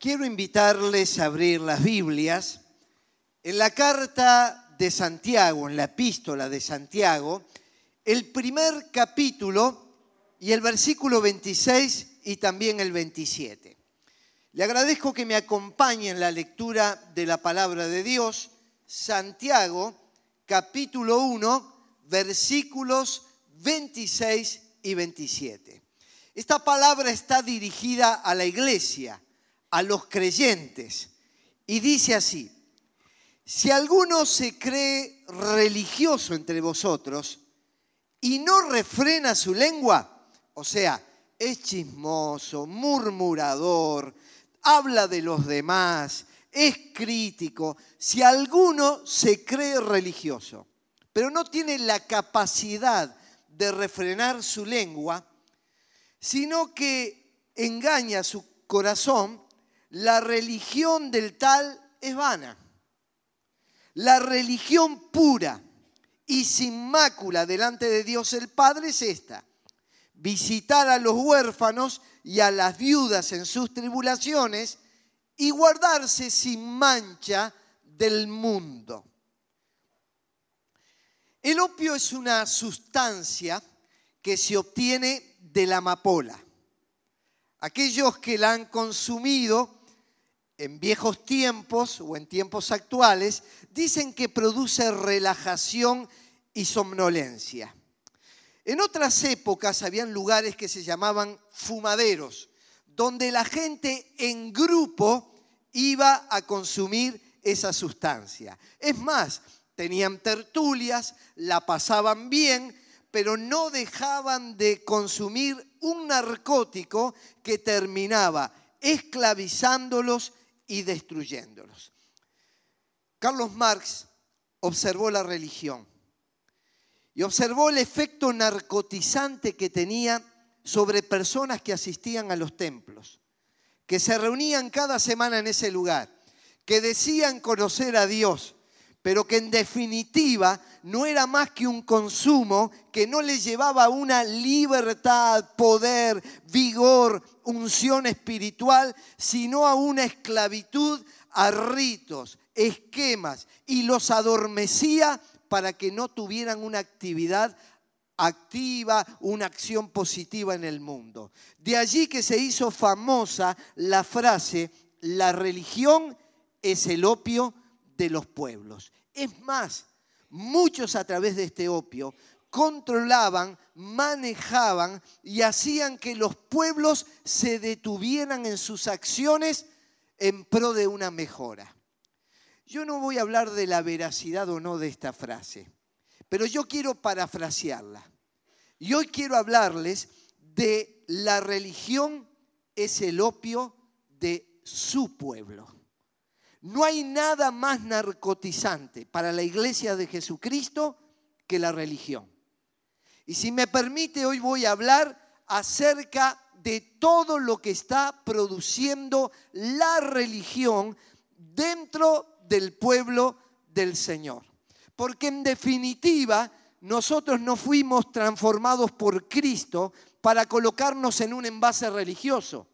Quiero invitarles a abrir las Biblias en la carta de Santiago, en la epístola de Santiago, el primer capítulo y el versículo 26 y también el 27. Le agradezco que me acompañe en la lectura de la palabra de Dios, Santiago, capítulo 1, versículos 26 y 27. Esta palabra está dirigida a la iglesia a los creyentes. Y dice así, si alguno se cree religioso entre vosotros y no refrena su lengua, o sea, es chismoso, murmurador, habla de los demás, es crítico, si alguno se cree religioso, pero no tiene la capacidad de refrenar su lengua, sino que engaña su corazón, la religión del tal es vana. La religión pura y sin mácula delante de Dios el Padre es esta. Visitar a los huérfanos y a las viudas en sus tribulaciones y guardarse sin mancha del mundo. El opio es una sustancia que se obtiene de la amapola. Aquellos que la han consumido en viejos tiempos o en tiempos actuales, dicen que produce relajación y somnolencia. En otras épocas habían lugares que se llamaban fumaderos, donde la gente en grupo iba a consumir esa sustancia. Es más, tenían tertulias, la pasaban bien, pero no dejaban de consumir un narcótico que terminaba esclavizándolos y destruyéndolos. Carlos Marx observó la religión y observó el efecto narcotizante que tenía sobre personas que asistían a los templos, que se reunían cada semana en ese lugar, que decían conocer a Dios, pero que en definitiva no era más que un consumo que no les llevaba una libertad, poder, vigor, unción espiritual, sino a una esclavitud a ritos, esquemas, y los adormecía para que no tuvieran una actividad activa, una acción positiva en el mundo. De allí que se hizo famosa la frase, la religión es el opio de los pueblos. Es más, muchos a través de este opio controlaban, manejaban y hacían que los pueblos se detuvieran en sus acciones en pro de una mejora. Yo no voy a hablar de la veracidad o no de esta frase, pero yo quiero parafrasearla. Y hoy quiero hablarles de la religión es el opio de su pueblo. No hay nada más narcotizante para la iglesia de Jesucristo que la religión. Y si me permite, hoy voy a hablar acerca de todo lo que está produciendo la religión dentro del pueblo del Señor. Porque en definitiva, nosotros no fuimos transformados por Cristo para colocarnos en un envase religioso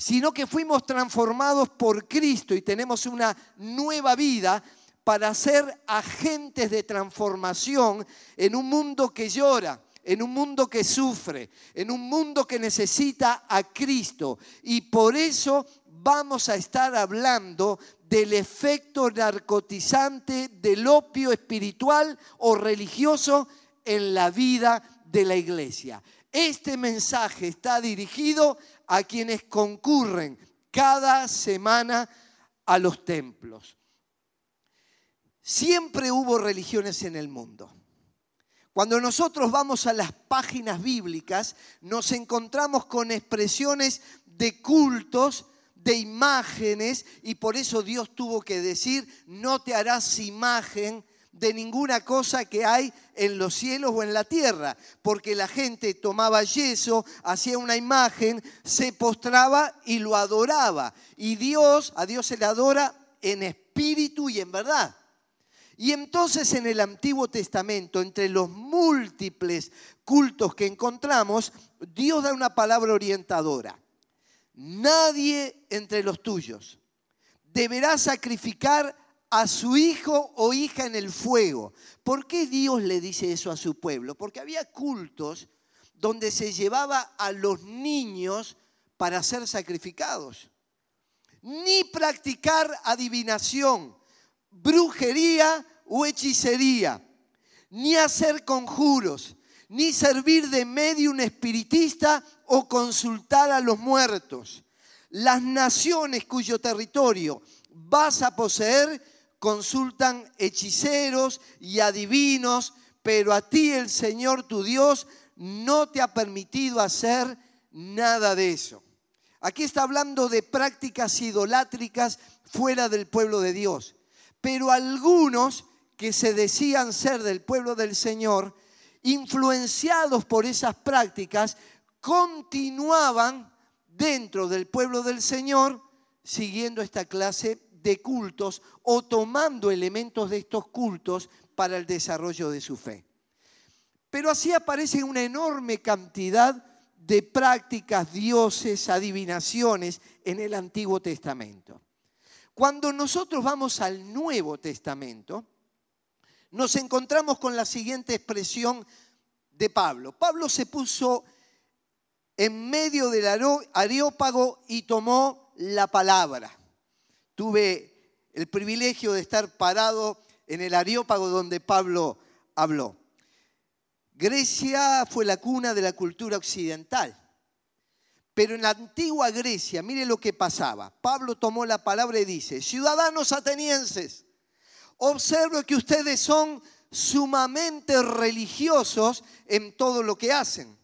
sino que fuimos transformados por Cristo y tenemos una nueva vida para ser agentes de transformación en un mundo que llora, en un mundo que sufre, en un mundo que necesita a Cristo. Y por eso vamos a estar hablando del efecto narcotizante del opio espiritual o religioso en la vida de la iglesia. Este mensaje está dirigido a quienes concurren cada semana a los templos. Siempre hubo religiones en el mundo. Cuando nosotros vamos a las páginas bíblicas, nos encontramos con expresiones de cultos, de imágenes, y por eso Dios tuvo que decir, no te harás imagen de ninguna cosa que hay en los cielos o en la tierra, porque la gente tomaba yeso, hacía una imagen, se postraba y lo adoraba. Y Dios, a Dios se le adora en espíritu y en verdad. Y entonces en el Antiguo Testamento, entre los múltiples cultos que encontramos, Dios da una palabra orientadora. nadie entre los tuyos deberá sacrificar a su hijo o hija en el fuego. ¿Por qué Dios le dice eso a su pueblo? Porque había cultos donde se llevaba a los niños para ser sacrificados. Ni practicar adivinación, brujería o hechicería, ni hacer conjuros, ni servir de medio un espiritista o consultar a los muertos. Las naciones cuyo territorio vas a poseer consultan hechiceros y adivinos, pero a ti el Señor tu Dios no te ha permitido hacer nada de eso. Aquí está hablando de prácticas idolátricas fuera del pueblo de Dios. Pero algunos que se decían ser del pueblo del Señor, influenciados por esas prácticas, continuaban dentro del pueblo del Señor siguiendo esta clase de cultos o tomando elementos de estos cultos para el desarrollo de su fe. Pero así aparece una enorme cantidad de prácticas, dioses, adivinaciones en el Antiguo Testamento. Cuando nosotros vamos al Nuevo Testamento, nos encontramos con la siguiente expresión de Pablo. Pablo se puso en medio del areópago y tomó la palabra. Tuve el privilegio de estar parado en el areópago donde Pablo habló. Grecia fue la cuna de la cultura occidental. Pero en la antigua Grecia, mire lo que pasaba. Pablo tomó la palabra y dice, ciudadanos atenienses, observo que ustedes son sumamente religiosos en todo lo que hacen.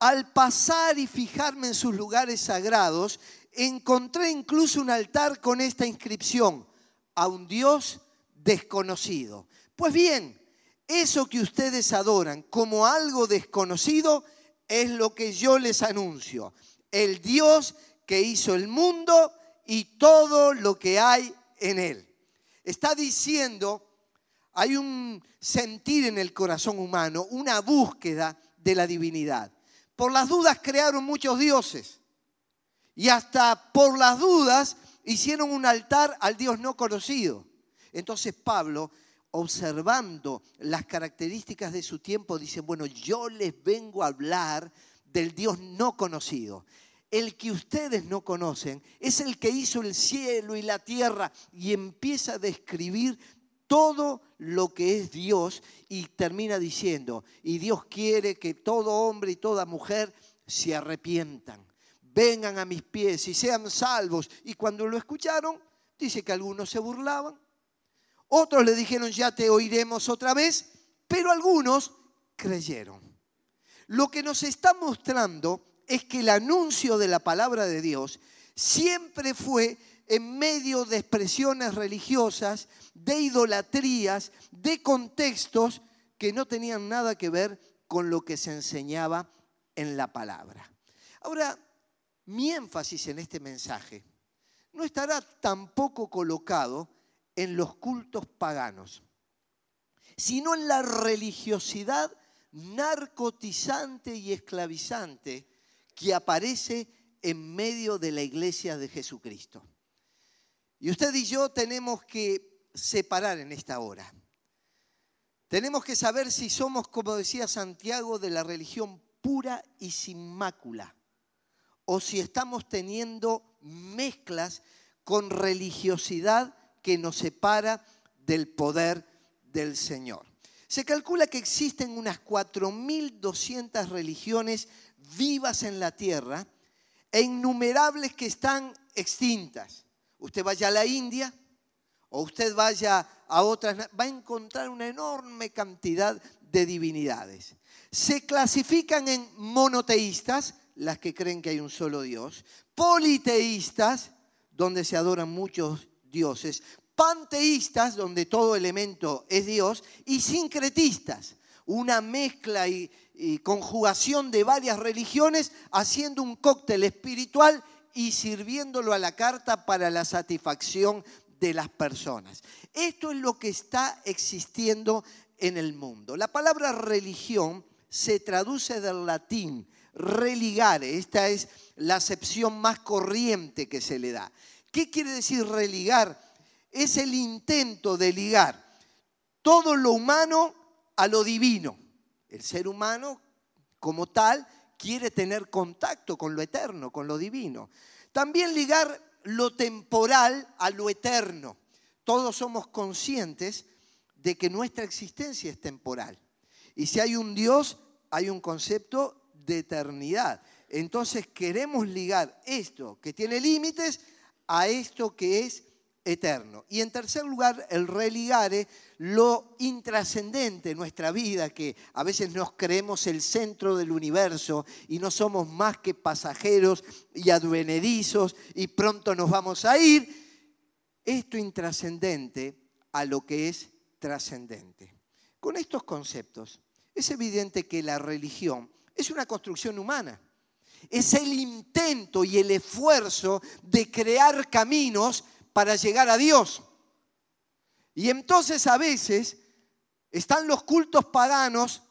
Al pasar y fijarme en sus lugares sagrados, encontré incluso un altar con esta inscripción, a un Dios desconocido. Pues bien, eso que ustedes adoran como algo desconocido es lo que yo les anuncio. El Dios que hizo el mundo y todo lo que hay en él. Está diciendo, hay un sentir en el corazón humano, una búsqueda de la divinidad. Por las dudas crearon muchos dioses y hasta por las dudas hicieron un altar al Dios no conocido. Entonces Pablo, observando las características de su tiempo, dice, bueno, yo les vengo a hablar del Dios no conocido. El que ustedes no conocen es el que hizo el cielo y la tierra y empieza a describir todo lo que es Dios y termina diciendo, y Dios quiere que todo hombre y toda mujer se arrepientan vengan a mis pies y sean salvos. Y cuando lo escucharon, dice que algunos se burlaban, otros le dijeron, ya te oiremos otra vez, pero algunos creyeron. Lo que nos está mostrando es que el anuncio de la palabra de Dios siempre fue en medio de expresiones religiosas, de idolatrías, de contextos que no tenían nada que ver con lo que se enseñaba en la palabra. Ahora, mi énfasis en este mensaje no estará tampoco colocado en los cultos paganos, sino en la religiosidad narcotizante y esclavizante que aparece en medio de la iglesia de Jesucristo. Y usted y yo tenemos que separar en esta hora. Tenemos que saber si somos, como decía Santiago, de la religión pura y sin mácula o si estamos teniendo mezclas con religiosidad que nos separa del poder del Señor. Se calcula que existen unas 4.200 religiones vivas en la tierra e innumerables que están extintas. Usted vaya a la India o usted vaya a otras, va a encontrar una enorme cantidad de divinidades. Se clasifican en monoteístas, las que creen que hay un solo Dios, politeístas, donde se adoran muchos dioses, panteístas, donde todo elemento es Dios, y sincretistas, una mezcla y, conjugación de varias religiones, haciendo un cóctel espiritual y sirviéndolo a la carta para la satisfacción de las personas. Esto es lo que está existiendo en el mundo. La palabra religión se traduce del latín religare. Esta es la acepción más corriente que se le da. ¿Qué quiere decir religar? Es el intento de ligar todo lo humano a lo divino. El ser humano, como tal, quiere tener contacto con lo eterno, con lo divino. También ligar lo temporal a lo eterno. Todos somos conscientes de que nuestra existencia es temporal. Y si hay un Dios, hay un concepto de eternidad. Entonces queremos ligar esto que tiene límites a esto que es eterno. Y en tercer lugar, el religare lo intrascendente en nuestra vida, que a veces nos creemos el centro del universo y no somos más que pasajeros y advenedizos y pronto nos vamos a ir. Esto intrascendente a lo que es trascendente. Con estos conceptos, es evidente que la religión es una construcción humana. Es el intento y el esfuerzo de crear caminos para llegar a Dios. Y entonces a veces están los cultos paganos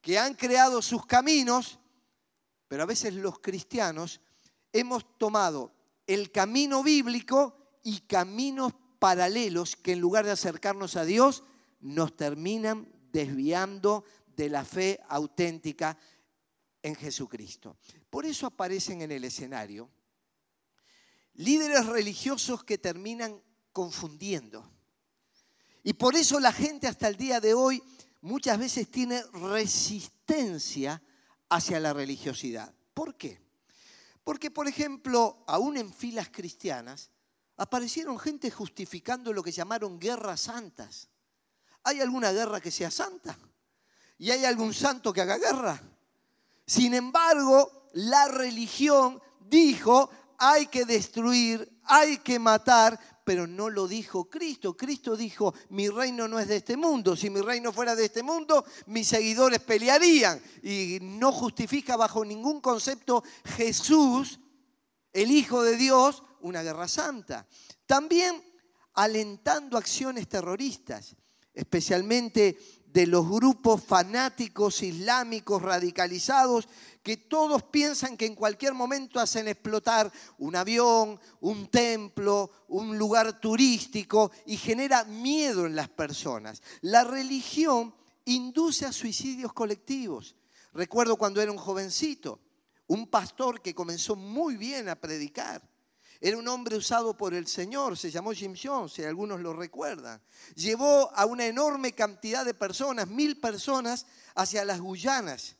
que han creado sus caminos, pero a veces los cristianos hemos tomado el camino bíblico y caminos paralelos que en lugar de acercarnos a Dios nos terminan desviando de la fe auténtica en Jesucristo. Por eso aparecen en el escenario líderes religiosos que terminan confundiendo. Y por eso la gente hasta el día de hoy muchas veces tiene resistencia hacia la religiosidad. ¿Por qué? Porque, por ejemplo, aún en filas cristianas, aparecieron gente justificando lo que llamaron guerras santas. ¿Hay alguna guerra que sea santa? ¿Y hay algún santo que haga guerra? Sin embargo, la religión dijo, hay que destruir, hay que matar, pero no lo dijo Cristo. Cristo dijo, mi reino no es de este mundo. Si mi reino fuera de este mundo, mis seguidores pelearían. Y no justifica bajo ningún concepto Jesús, el Hijo de Dios, una guerra santa. También alentando acciones terroristas, especialmente de los grupos fanáticos islámicos radicalizados que todos piensan que en cualquier momento hacen explotar un avión, un templo, un lugar turístico y genera miedo en las personas. La religión induce a suicidios colectivos. Recuerdo cuando era un jovencito, un pastor que comenzó muy bien a predicar era un hombre usado por el Señor, se llamó Jim Jones, si algunos lo recuerdan. Llevó a una enorme cantidad de personas, mil personas, hacia las Guyanas.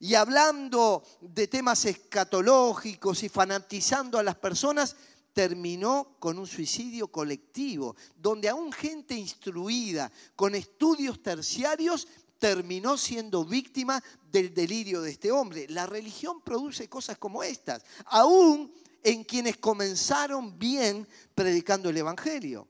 Y hablando de temas escatológicos y fanatizando a las personas, terminó con un suicidio colectivo, donde aún gente instruida, con estudios terciarios, terminó siendo víctima del delirio de este hombre. La religión produce cosas como estas. Aún en quienes comenzaron bien predicando el Evangelio.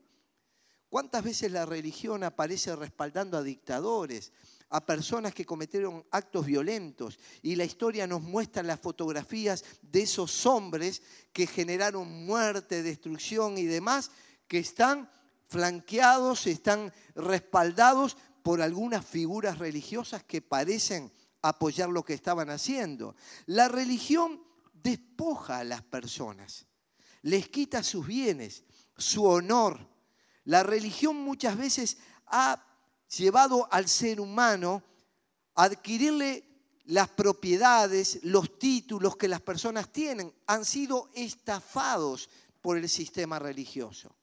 ¿Cuántas veces la religión aparece respaldando a dictadores, a personas que cometieron actos violentos? Y la historia nos muestra las fotografías de esos hombres que generaron muerte, destrucción y demás, que están flanqueados, están respaldados por algunas figuras religiosas que parecen apoyar lo que estaban haciendo. La religión despoja a las personas, les quita sus bienes, su honor. La religión muchas veces ha llevado al ser humano a adquirirle las propiedades, los títulos que las personas tienen. Han sido estafados por el sistema religioso.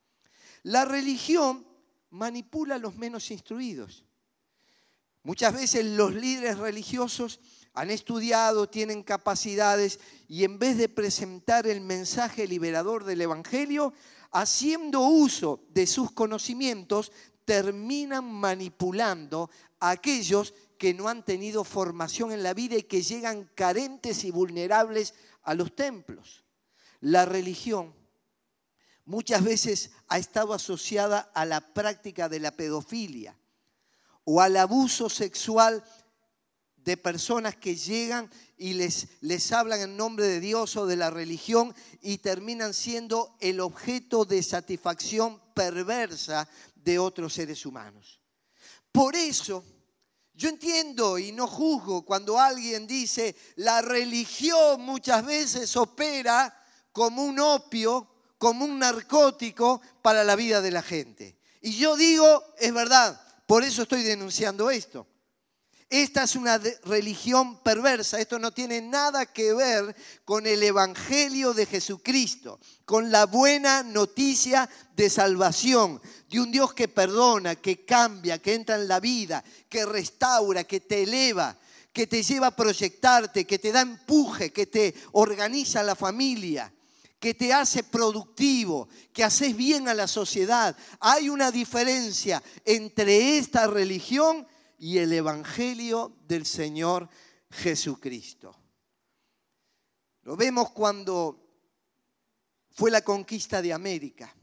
La religión manipula a los menos instruidos. Muchas veces los líderes religiosos han estudiado, tienen capacidades y en vez de presentar el mensaje liberador del Evangelio, haciendo uso de sus conocimientos, terminan manipulando a aquellos que no han tenido formación en la vida y que llegan carentes y vulnerables a los templos. La religión muchas veces ha estado asociada a la práctica de la pedofilia o al abuso sexual de personas que llegan y les, les hablan en nombre de Dios o de la religión y terminan siendo el objeto de satisfacción perversa de otros seres humanos. Por eso Yo entiendo y no juzgo cuando alguien dice, la religión muchas veces opera como un opio, como un narcótico para la vida de la gente. Y yo digo, es verdad, por eso estoy denunciando esto. Esta es una religión perversa, esto no tiene nada que ver con el Evangelio de Jesucristo, con la buena noticia de salvación, de un Dios que perdona, que cambia, que entra en la vida, que restaura, que te eleva, que te lleva a proyectarte, que te da empuje, que te organiza la familia, que te hace productivo, que haces bien a la sociedad. Hay una diferencia entre esta religión y el Evangelio del Señor Jesucristo. Lo vemos cuando fue la conquista de América.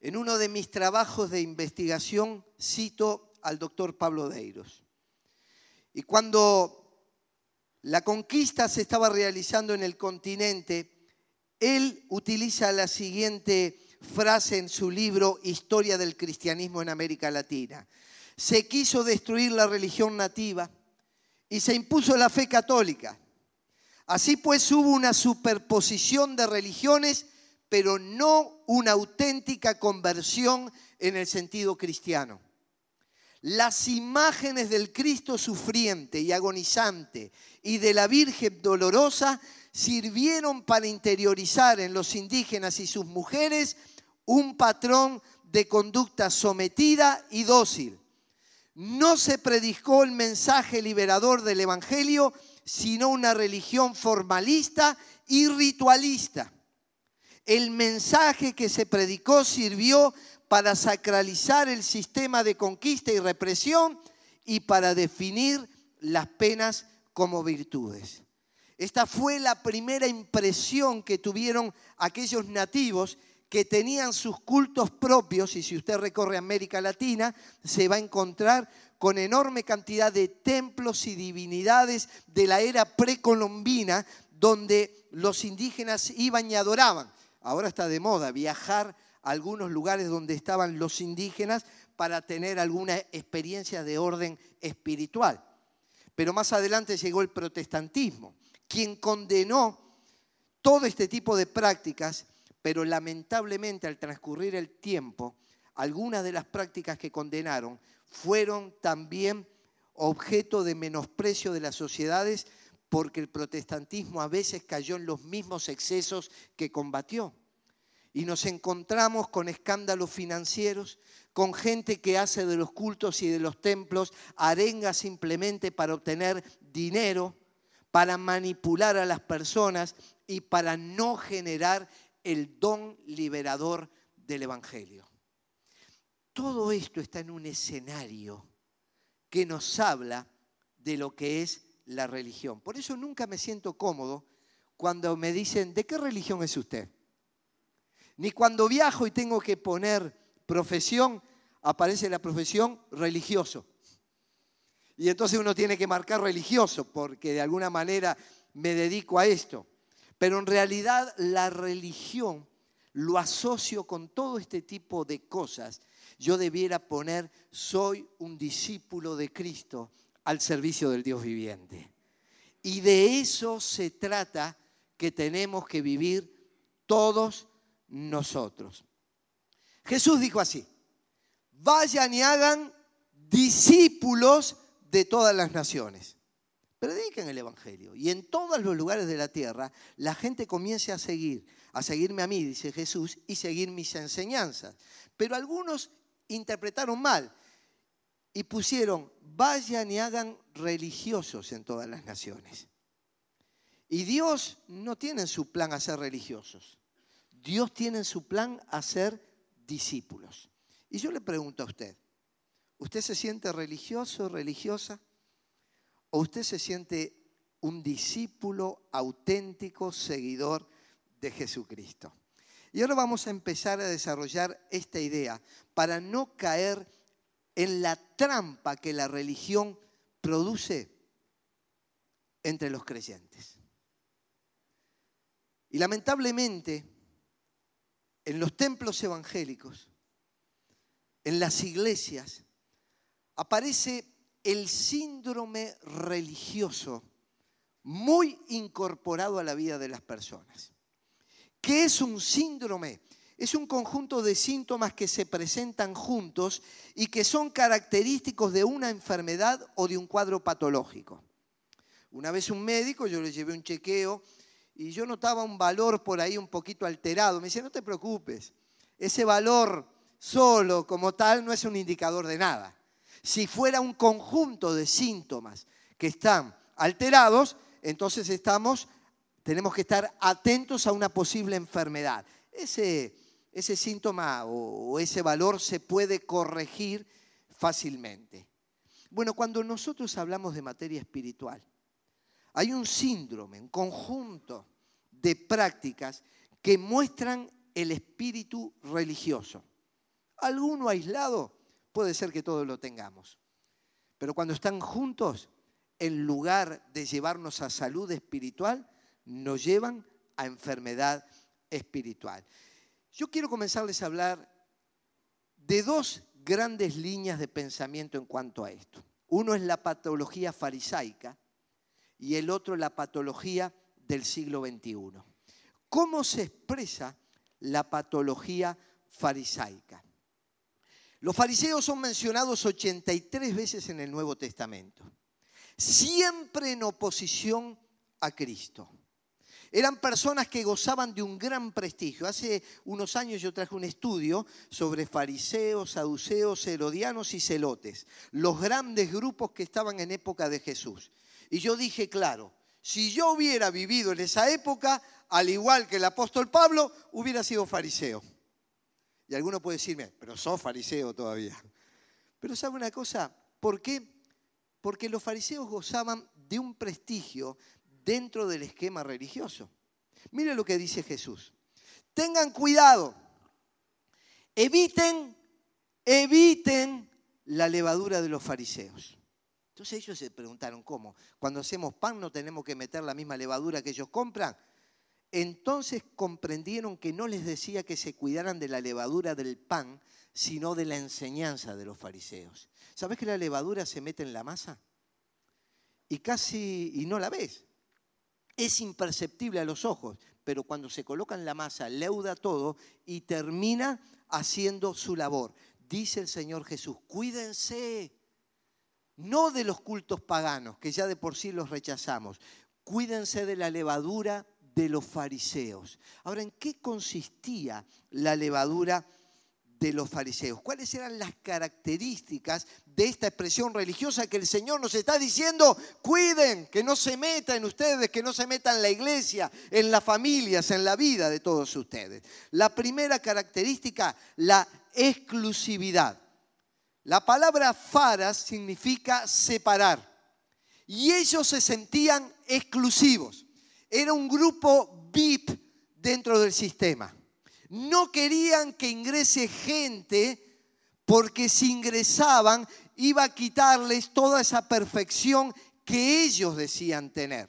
En uno de mis trabajos de investigación cito al doctor Pablo Deiros. Y cuando la conquista se estaba realizando en el continente, él utiliza la siguiente frase en su libro Historia del Cristianismo en América Latina se quiso destruir la religión nativa y se impuso la fe católica. Así pues hubo una superposición de religiones, pero no una auténtica conversión en el sentido cristiano. Las imágenes del Cristo sufriente y agonizante y de la Virgen dolorosa sirvieron para interiorizar en los indígenas y sus mujeres un patrón de conducta sometida y dócil no se predicó el mensaje liberador del Evangelio, sino una religión formalista y ritualista. El mensaje que se predicó sirvió para sacralizar el sistema de conquista y represión y para definir las penas como virtudes. Esta fue la primera impresión que tuvieron aquellos nativos que tenían sus cultos propios, y si usted recorre América Latina, se va a encontrar con enorme cantidad de templos y divinidades de la era precolombina, donde los indígenas iban y adoraban. Ahora está de moda viajar a algunos lugares donde estaban los indígenas para tener alguna experiencia de orden espiritual. Pero más adelante llegó el protestantismo, quien condenó todo este tipo de prácticas pero lamentablemente al transcurrir el tiempo, algunas de las prácticas que condenaron fueron también objeto de menosprecio de las sociedades porque el protestantismo a veces cayó en los mismos excesos que combatió. Y nos encontramos con escándalos financieros, con gente que hace de los cultos y de los templos arengas simplemente para obtener dinero, para manipular a las personas y para no generar el don liberador del Evangelio. Todo esto está en un escenario que nos habla de lo que es la religión. Por eso nunca me siento cómodo cuando me dicen, ¿de qué religión es usted? Ni cuando viajo y tengo que poner profesión, aparece la profesión religioso. Y entonces uno tiene que marcar religioso porque de alguna manera me dedico a esto. Pero en realidad la religión lo asocio con todo este tipo de cosas. Yo debiera poner, soy un discípulo de Cristo al servicio del Dios viviente. Y de eso se trata que tenemos que vivir todos nosotros. Jesús dijo así, vayan y hagan discípulos de todas las naciones. Prediquen el Evangelio. Y en todos los lugares de la tierra la gente comience a seguir, a seguirme a mí, dice Jesús, y seguir mis enseñanzas. Pero algunos interpretaron mal y pusieron, vayan y hagan religiosos en todas las naciones. Y Dios no tiene en su plan hacer religiosos. Dios tiene en su plan hacer discípulos. Y yo le pregunto a usted, ¿usted se siente religioso, religiosa? ¿O usted se siente un discípulo auténtico, seguidor de Jesucristo? Y ahora vamos a empezar a desarrollar esta idea para no caer en la trampa que la religión produce entre los creyentes. Y lamentablemente, en los templos evangélicos, en las iglesias, aparece el síndrome religioso muy incorporado a la vida de las personas. ¿Qué es un síndrome? Es un conjunto de síntomas que se presentan juntos y que son característicos de una enfermedad o de un cuadro patológico. Una vez un médico, yo le llevé un chequeo y yo notaba un valor por ahí un poquito alterado. Me dice, no te preocupes, ese valor solo como tal no es un indicador de nada. Si fuera un conjunto de síntomas que están alterados, entonces estamos, tenemos que estar atentos a una posible enfermedad. Ese, síntoma o, o ese valor se puede corregir fácilmente. Bueno, cuando nosotros hablamos de materia espiritual, hay un síndrome, un conjunto de prácticas que muestran el espíritu religioso. Alguno aislado puede ser que todos lo tengamos, pero cuando están juntos, en lugar de llevarnos a salud espiritual, nos llevan a enfermedad espiritual. Yo quiero comenzarles a hablar de dos grandes líneas de pensamiento en cuanto a esto. Uno es la patología farisaica y el otro la patología del siglo XXI. ¿Cómo se expresa la patología farisaica? Los fariseos son mencionados 83 veces en el Nuevo Testamento siempre en oposición a Cristo. Eran personas que gozaban de un gran prestigio. Hace unos años yo traje un estudio sobre fariseos, saduceos, herodianos y celotes, los grandes grupos que estaban en época de Jesús. Y yo dije, claro, si yo hubiera vivido en esa época, al igual que el apóstol Pablo, hubiera sido fariseo. Y alguno puede decirme, pero sos fariseo todavía. Pero ¿sabe una cosa? ¿Por qué? Porque los fariseos gozaban de un prestigio dentro del esquema religioso. Mire lo que dice Jesús. Tengan cuidado. Eviten, eviten la levadura de los fariseos. Entonces ellos se preguntaron, ¿cómo? Cuando hacemos pan no tenemos que meter la misma levadura que ellos compran. Entonces comprendieron que no les decía que se cuidaran de la levadura del pan, sino de la enseñanza de los fariseos. ¿Sabes que la levadura se mete en la masa? Y casi, y no la ves. Es imperceptible a los ojos, pero cuando se coloca en la masa, leuda todo y termina haciendo su labor. Dice el Señor Jesús, cuídense, no de los cultos paganos, que ya de por sí los rechazamos, cuídense de la levadura de los fariseos. Ahora, ¿en qué consistía la levadura de los fariseos? ¿Cuáles eran las características de esta expresión religiosa que el Señor nos está diciendo? Cuiden, que no se meta en ustedes, que no se meta en la iglesia, en las familias, en la vida de todos ustedes. La primera característica, la exclusividad. La palabra faras significa separar. Y ellos se sentían exclusivos era un grupo VIP dentro del sistema. No querían que ingrese gente porque si ingresaban iba a quitarles toda esa perfección que ellos decían tener.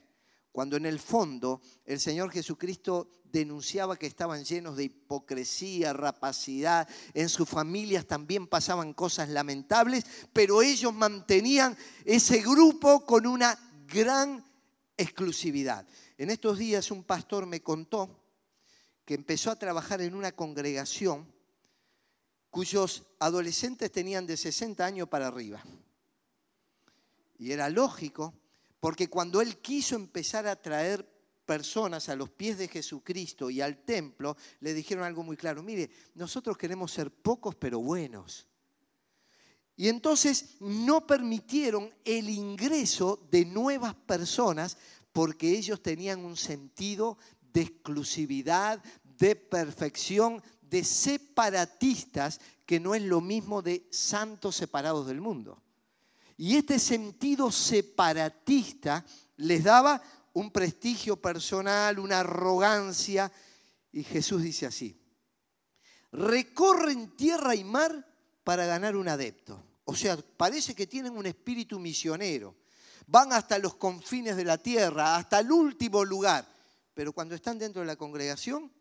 Cuando en el fondo el Señor Jesucristo denunciaba que estaban llenos de hipocresía, rapacidad, en sus familias también pasaban cosas lamentables, pero ellos mantenían ese grupo con una gran exclusividad. En estos días un pastor me contó que empezó a trabajar en una congregación cuyos adolescentes tenían de 60 años para arriba. Y era lógico, porque cuando él quiso empezar a traer personas a los pies de Jesucristo y al templo, le dijeron algo muy claro, mire, nosotros queremos ser pocos pero buenos. Y entonces no permitieron el ingreso de nuevas personas porque ellos tenían un sentido de exclusividad, de perfección, de separatistas, que no es lo mismo de santos separados del mundo. Y este sentido separatista les daba un prestigio personal, una arrogancia. Y Jesús dice así, recorren tierra y mar para ganar un adepto. O sea, parece que tienen un espíritu misionero van hasta los confines de la tierra, hasta el último lugar. Pero cuando están dentro de la congregación,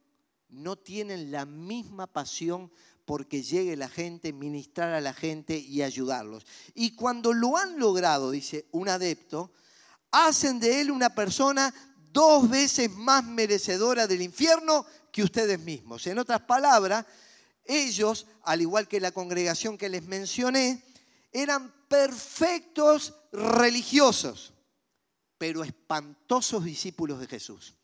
no tienen la misma pasión porque llegue la gente, ministrar a la gente y ayudarlos. Y cuando lo han logrado, dice un adepto, hacen de él una persona dos veces más merecedora del infierno que ustedes mismos. En otras palabras, ellos, al igual que la congregación que les mencioné, eran perfectos religiosos, pero espantosos discípulos de Jesús.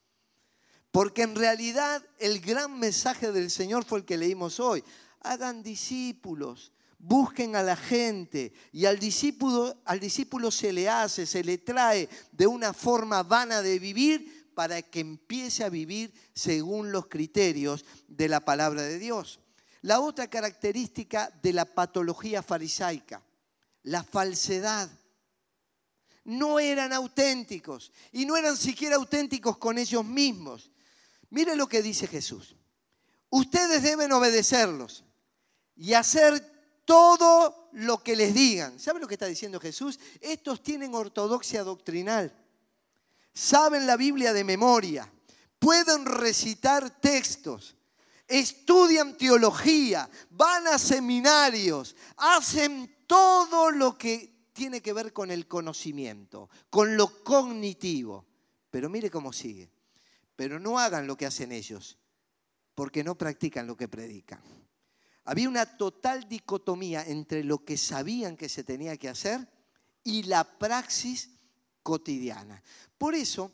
Porque en realidad el gran mensaje del Señor fue el que leímos hoy. Hagan discípulos, busquen a la gente y al discípulo, al discípulo se le hace, se le trae de una forma vana de vivir para que empiece a vivir según los criterios de la palabra de Dios. La otra característica de la patología farisaica, la falsedad. No eran auténticos y no eran siquiera auténticos con ellos mismos. Mire lo que dice Jesús. Ustedes deben obedecerlos y hacer todo lo que les digan. ¿Sabe lo que está diciendo Jesús? Estos tienen ortodoxia doctrinal. Saben la Biblia de memoria. Pueden recitar textos estudian teología, van a seminarios, hacen todo lo que tiene que ver con el conocimiento, con lo cognitivo. Pero mire cómo sigue. Pero no hagan lo que hacen ellos, porque no practican lo que predican. Había una total dicotomía entre lo que sabían que se tenía que hacer y la praxis cotidiana. Por eso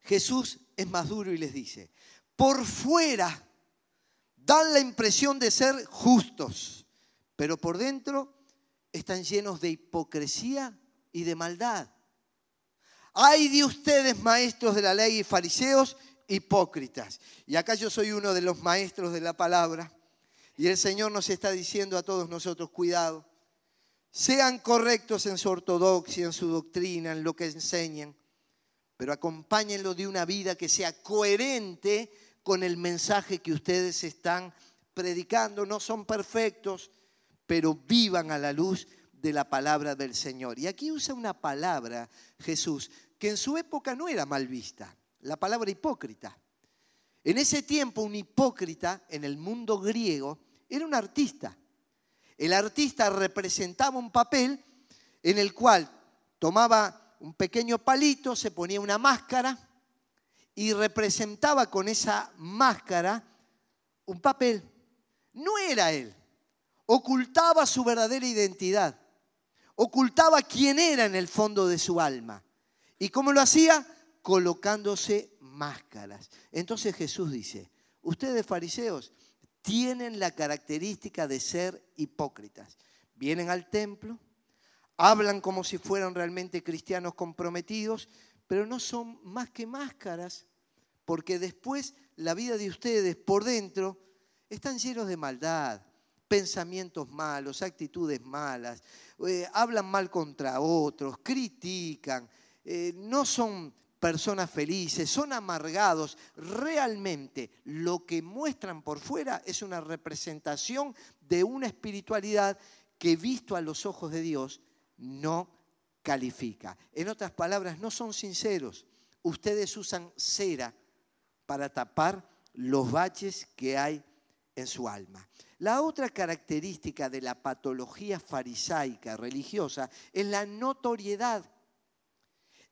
Jesús es más duro y les dice, por fuera dan la impresión de ser justos, pero por dentro están llenos de hipocresía y de maldad. Hay de ustedes, maestros de la ley y fariseos, hipócritas. Y acá yo soy uno de los maestros de la palabra. Y el Señor nos está diciendo a todos nosotros, cuidado, sean correctos en su ortodoxia, en su doctrina, en lo que enseñan, pero acompáñenlo de una vida que sea coherente con el mensaje que ustedes están predicando. No son perfectos, pero vivan a la luz de la palabra del Señor. Y aquí usa una palabra, Jesús, que en su época no era mal vista, la palabra hipócrita. En ese tiempo un hipócrita en el mundo griego era un artista. El artista representaba un papel en el cual tomaba un pequeño palito, se ponía una máscara y representaba con esa máscara un papel. No era él. Ocultaba su verdadera identidad. Ocultaba quién era en el fondo de su alma. ¿Y cómo lo hacía? Colocándose máscaras. Entonces Jesús dice, ustedes fariseos tienen la característica de ser hipócritas. Vienen al templo, hablan como si fueran realmente cristianos comprometidos, pero no son más que máscaras porque después la vida de ustedes por dentro están llenos de maldad, pensamientos malos, actitudes malas, eh, hablan mal contra otros, critican, eh, no son personas felices, son amargados. Realmente lo que muestran por fuera es una representación de una espiritualidad que visto a los ojos de Dios no califica. En otras palabras, no son sinceros. Ustedes usan cera para tapar los baches que hay en su alma. La otra característica de la patología farisaica religiosa es la notoriedad.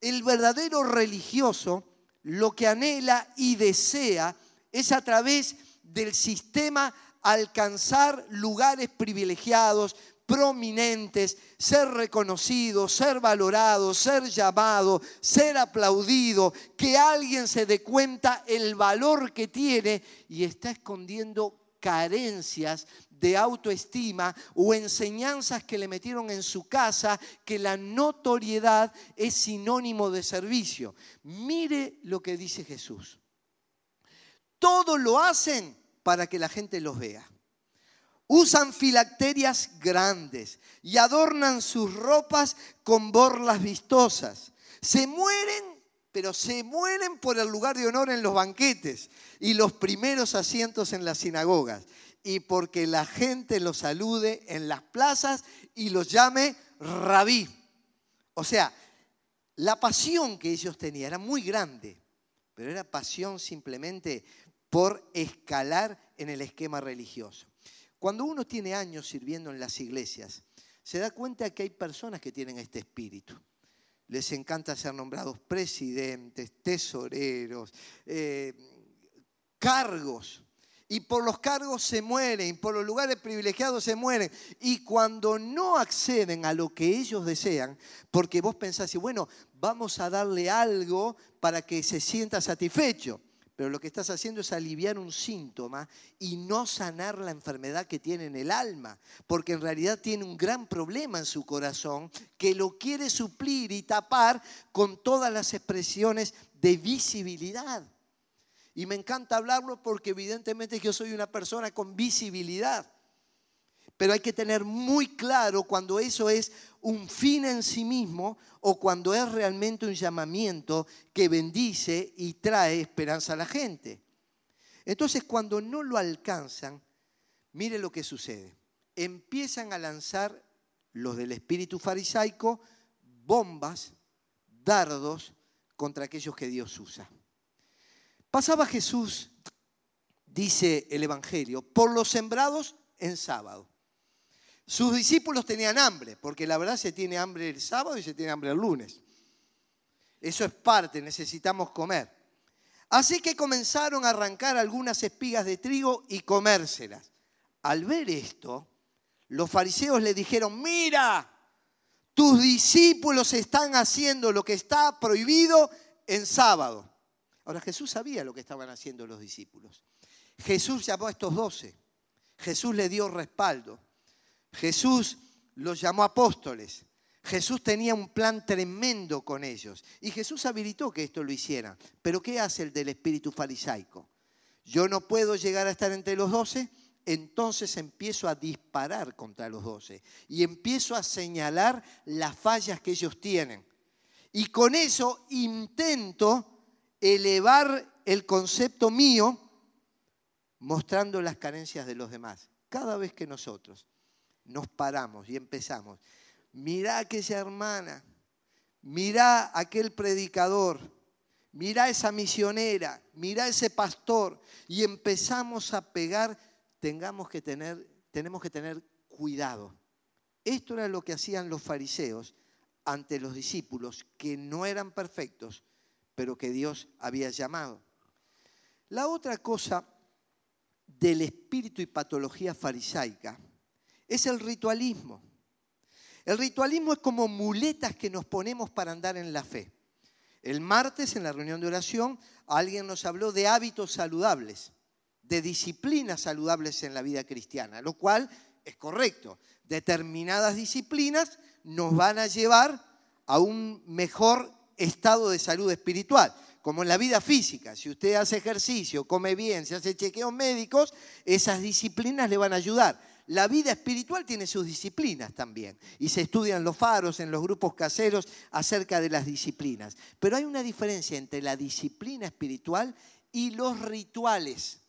El verdadero religioso lo que anhela y desea es a través del sistema alcanzar lugares privilegiados, prominentes, ser reconocido, ser valorado, ser llamado, ser aplaudido, que alguien se dé cuenta el valor que tiene y está escondiendo carencias de autoestima o enseñanzas que le metieron en su casa que la notoriedad es sinónimo de servicio. Mire lo que dice Jesús. Todo lo hacen para que la gente los vea. Usan filacterias grandes y adornan sus ropas con borlas vistosas. Se mueren, pero se mueren por el lugar de honor en los banquetes y los primeros asientos en las sinagogas. Y porque la gente los salude en las plazas y los llame rabí. O sea, la pasión que ellos tenían era muy grande, pero era pasión simplemente por escalar en el esquema religioso. Cuando uno tiene años sirviendo en las iglesias, se da cuenta que hay personas que tienen este espíritu. Les encanta ser nombrados presidentes, tesoreros, eh, cargos. Y por los cargos se mueren, por los lugares privilegiados se mueren. Y cuando no acceden a lo que ellos desean, porque vos pensás, bueno, vamos a darle algo para que se sienta satisfecho pero lo que estás haciendo es aliviar un síntoma y no sanar la enfermedad que tiene en el alma, porque en realidad tiene un gran problema en su corazón que lo quiere suplir y tapar con todas las expresiones de visibilidad. Y me encanta hablarlo porque evidentemente yo soy una persona con visibilidad. Pero hay que tener muy claro cuando eso es un fin en sí mismo o cuando es realmente un llamamiento que bendice y trae esperanza a la gente. Entonces cuando no lo alcanzan, mire lo que sucede. Empiezan a lanzar los del espíritu farisaico bombas, dardos contra aquellos que Dios usa. Pasaba Jesús, dice el Evangelio, por los sembrados en sábado. Sus discípulos tenían hambre, porque la verdad se tiene hambre el sábado y se tiene hambre el lunes. Eso es parte, necesitamos comer. Así que comenzaron a arrancar algunas espigas de trigo y comérselas. Al ver esto, los fariseos le dijeron, mira, tus discípulos están haciendo lo que está prohibido en sábado. Ahora Jesús sabía lo que estaban haciendo los discípulos. Jesús llamó a estos doce. Jesús le dio respaldo. Jesús los llamó apóstoles. Jesús tenía un plan tremendo con ellos y Jesús habilitó que esto lo hicieran. Pero ¿qué hace el del espíritu farisaico? Yo no puedo llegar a estar entre los doce, entonces empiezo a disparar contra los doce y empiezo a señalar las fallas que ellos tienen. Y con eso intento elevar el concepto mío mostrando las carencias de los demás. Cada vez que nosotros nos paramos y empezamos. Mirá aquella hermana, mirá aquel predicador, mirá esa misionera, mirá ese pastor y empezamos a pegar, tenemos que tener cuidado. Esto era lo que hacían los fariseos ante los discípulos que no eran perfectos, pero que Dios había llamado. La otra cosa del espíritu y patología farisaica es el ritualismo. El ritualismo es como muletas que nos ponemos para andar en la fe. El martes en la reunión de oración alguien nos habló de hábitos saludables, de disciplinas saludables en la vida cristiana, lo cual es correcto. Determinadas disciplinas nos van a llevar a un mejor estado de salud espiritual, como en la vida física. Si usted hace ejercicio, come bien, se hace chequeos médicos, esas disciplinas le van a ayudar la vida espiritual tiene sus disciplinas también. Y se estudian los faros en los grupos caseros acerca de las disciplinas. Pero hay una diferencia entre la disciplina espiritual y los rituales.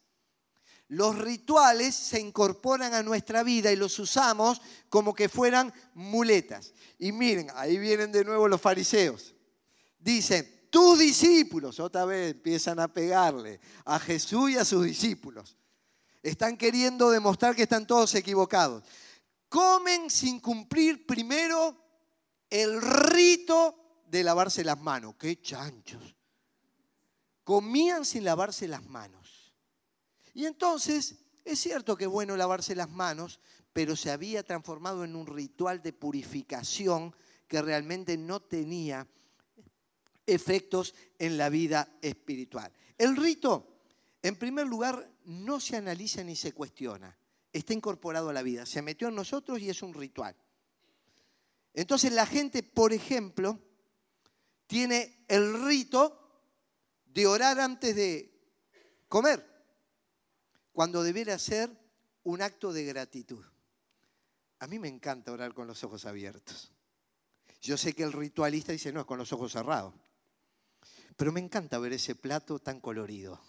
Los rituales se incorporan a nuestra vida y los usamos como que fueran muletas. Y miren, ahí vienen de nuevo los fariseos. Dicen, tus discípulos, otra vez empiezan a pegarle a Jesús y a sus discípulos. Están queriendo demostrar que están todos equivocados. Comen sin cumplir primero el rito de lavarse las manos. ¡Qué chanchos! Comían sin lavarse las manos. Y entonces, es cierto que es bueno lavarse las manos, pero se había transformado en un ritual de purificación que realmente no tenía efectos en la vida espiritual. El rito en primer lugar, no se analiza ni se cuestiona. Está incorporado a la vida. Se metió en nosotros y es un ritual. Entonces la gente, por ejemplo, tiene el rito de orar antes de comer, cuando debiera ser un acto de gratitud. A mí me encanta orar con los ojos abiertos. Yo sé que el ritualista dice, no, es con los ojos cerrados. Pero me encanta ver ese plato tan colorido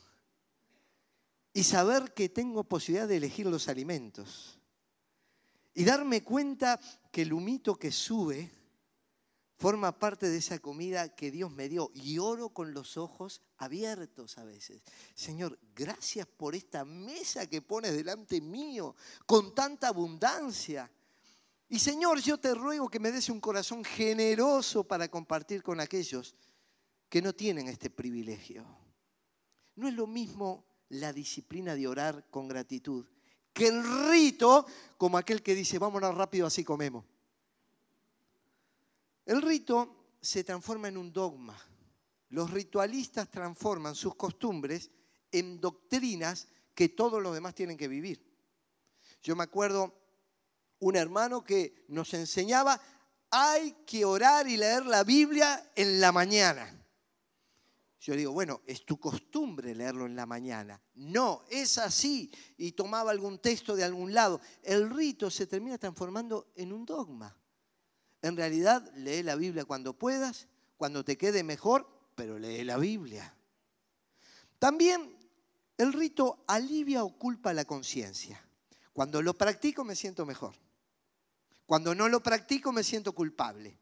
y saber que tengo posibilidad de elegir los alimentos. Y darme cuenta que el humito que sube forma parte de esa comida que Dios me dio y oro con los ojos abiertos a veces. Señor, gracias por esta mesa que pones delante mío con tanta abundancia. Y Señor, yo te ruego que me des un corazón generoso para compartir con aquellos que no tienen este privilegio. No es lo mismo la disciplina de orar con gratitud que el rito como aquel que dice, vámonos rápido así comemos. El rito se transforma en un dogma. Los ritualistas transforman sus costumbres en doctrinas que todos los demás tienen que vivir. Yo me acuerdo un hermano que nos enseñaba, hay que orar y leer la Biblia en la mañana. Yo digo, bueno, es tu costumbre leerlo en la mañana. No, es así. Y tomaba algún texto de algún lado. El rito se termina transformando en un dogma. En realidad, lee la Biblia cuando puedas, cuando te quede mejor, pero lee la Biblia. También el rito alivia o culpa la conciencia. Cuando lo practico me siento mejor. Cuando no lo practico me siento culpable.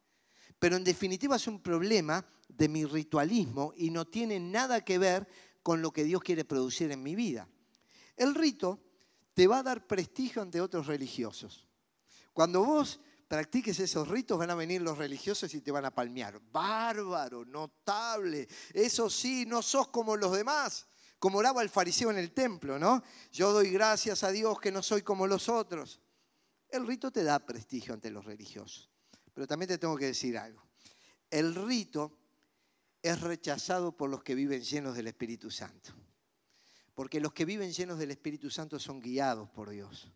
Pero en definitiva es un problema de mi ritualismo y no tiene nada que ver con lo que Dios quiere producir en mi vida. El rito te va a dar prestigio ante otros religiosos. Cuando vos practiques esos ritos, van a venir los religiosos y te van a palmear. Bárbaro, notable. Eso sí, no sos como los demás. Como oraba el fariseo en el templo, ¿no? Yo doy gracias a Dios que no soy como los otros. El rito te da prestigio ante los religiosos. Pero también te tengo que decir algo. El rito es rechazado por los que viven llenos del Espíritu Santo. Porque los que viven llenos del Espíritu Santo son guiados por Dios.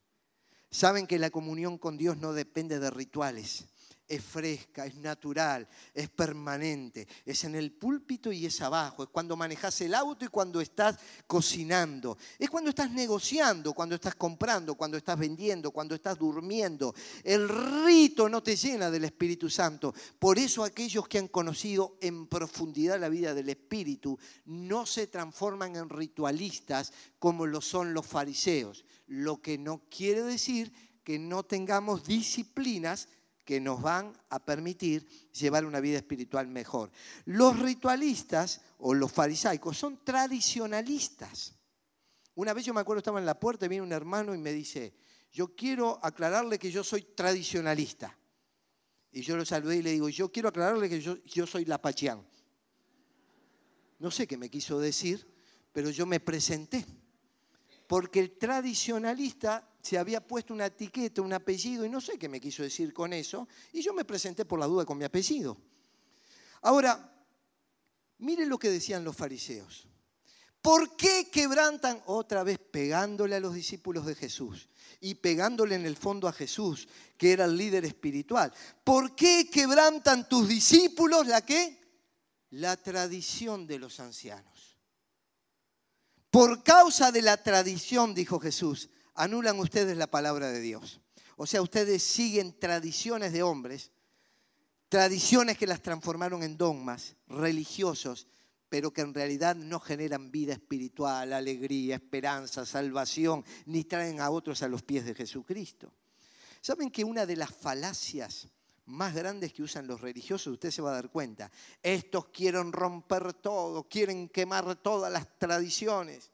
Saben que la comunión con Dios no depende de rituales. Es fresca, es natural, es permanente. Es en el púlpito y es abajo. Es cuando manejas el auto y cuando estás cocinando. Es cuando estás negociando, cuando estás comprando, cuando estás vendiendo, cuando estás durmiendo. El rito no te llena del Espíritu Santo. Por eso aquellos que han conocido en profundidad la vida del Espíritu no se transforman en ritualistas como lo son los fariseos lo que no quiere decir que no tengamos disciplinas que nos van a permitir llevar una vida espiritual mejor. Los ritualistas o los farisaicos son tradicionalistas. Una vez yo me acuerdo, estaba en la puerta y viene un hermano y me dice, yo quiero aclararle que yo soy tradicionalista. Y yo lo saludé y le digo, yo quiero aclararle que yo, yo soy lapachián. No sé qué me quiso decir, pero yo me presenté porque el tradicionalista se había puesto una etiqueta, un apellido, y no sé qué me quiso decir con eso, y yo me presenté por la duda con mi apellido. Ahora, miren lo que decían los fariseos. ¿Por qué quebrantan otra vez pegándole a los discípulos de Jesús y pegándole en el fondo a Jesús, que era el líder espiritual? ¿Por qué quebrantan tus discípulos la qué? La tradición de los ancianos. Por causa de la tradición, dijo Jesús, anulan ustedes la palabra de Dios. O sea, ustedes siguen tradiciones de hombres, tradiciones que las transformaron en dogmas religiosos, pero que en realidad no generan vida espiritual, alegría, esperanza, salvación, ni traen a otros a los pies de Jesucristo. ¿Saben que una de las falacias más grandes que usan los religiosos, usted se va a dar cuenta. Estos quieren romper todo, quieren quemar todas las tradiciones.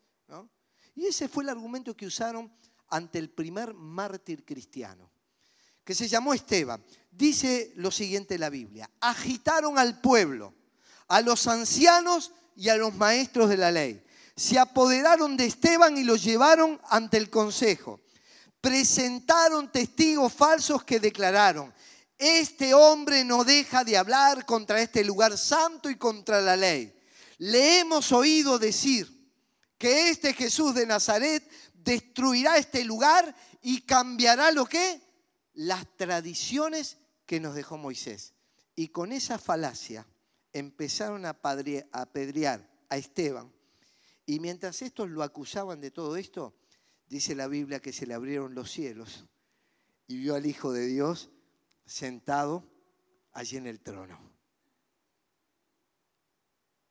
Y ese fue el argumento que usaron ante el primer mártir cristiano, que se llamó Esteban. Dice lo siguiente la Biblia, agitaron al pueblo, a los ancianos y a los maestros de la ley. Se apoderaron de Esteban y lo llevaron ante el consejo. Presentaron testigos falsos que declararon, este hombre no deja de hablar contra este lugar santo y contra la ley. Le hemos oído decir que este Jesús de Nazaret destruirá este lugar y cambiará lo que? Las tradiciones que nos dejó Moisés. Y con esa falacia empezaron a apedrear a Esteban. Y mientras estos lo acusaban de todo esto, dice la Biblia que se le abrieron los cielos y vio al Hijo de Dios sentado allí en el trono.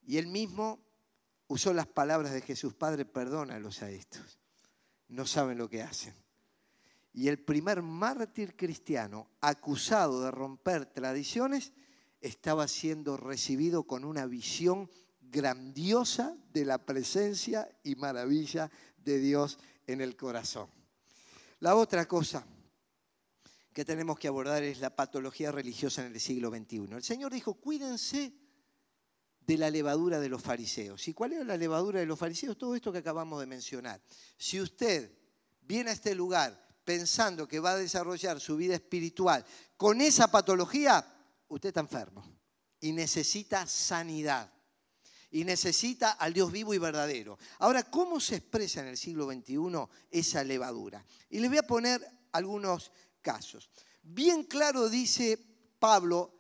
Y él mismo usó las palabras de Jesús, Padre, perdónalos a estos. No saben lo que hacen. Y el primer mártir cristiano acusado de romper tradiciones estaba siendo recibido con una visión grandiosa de la presencia y maravilla de Dios en el corazón. La otra cosa que tenemos que abordar es la patología religiosa en el siglo XXI. El Señor dijo, cuídense de la levadura de los fariseos. ¿Y cuál era la levadura de los fariseos? Todo esto que acabamos de mencionar. Si usted viene a este lugar pensando que va a desarrollar su vida espiritual con esa patología, usted está enfermo y necesita sanidad y necesita al Dios vivo y verdadero. Ahora, ¿cómo se expresa en el siglo XXI esa levadura? Y le voy a poner algunos casos. Bien claro dice Pablo,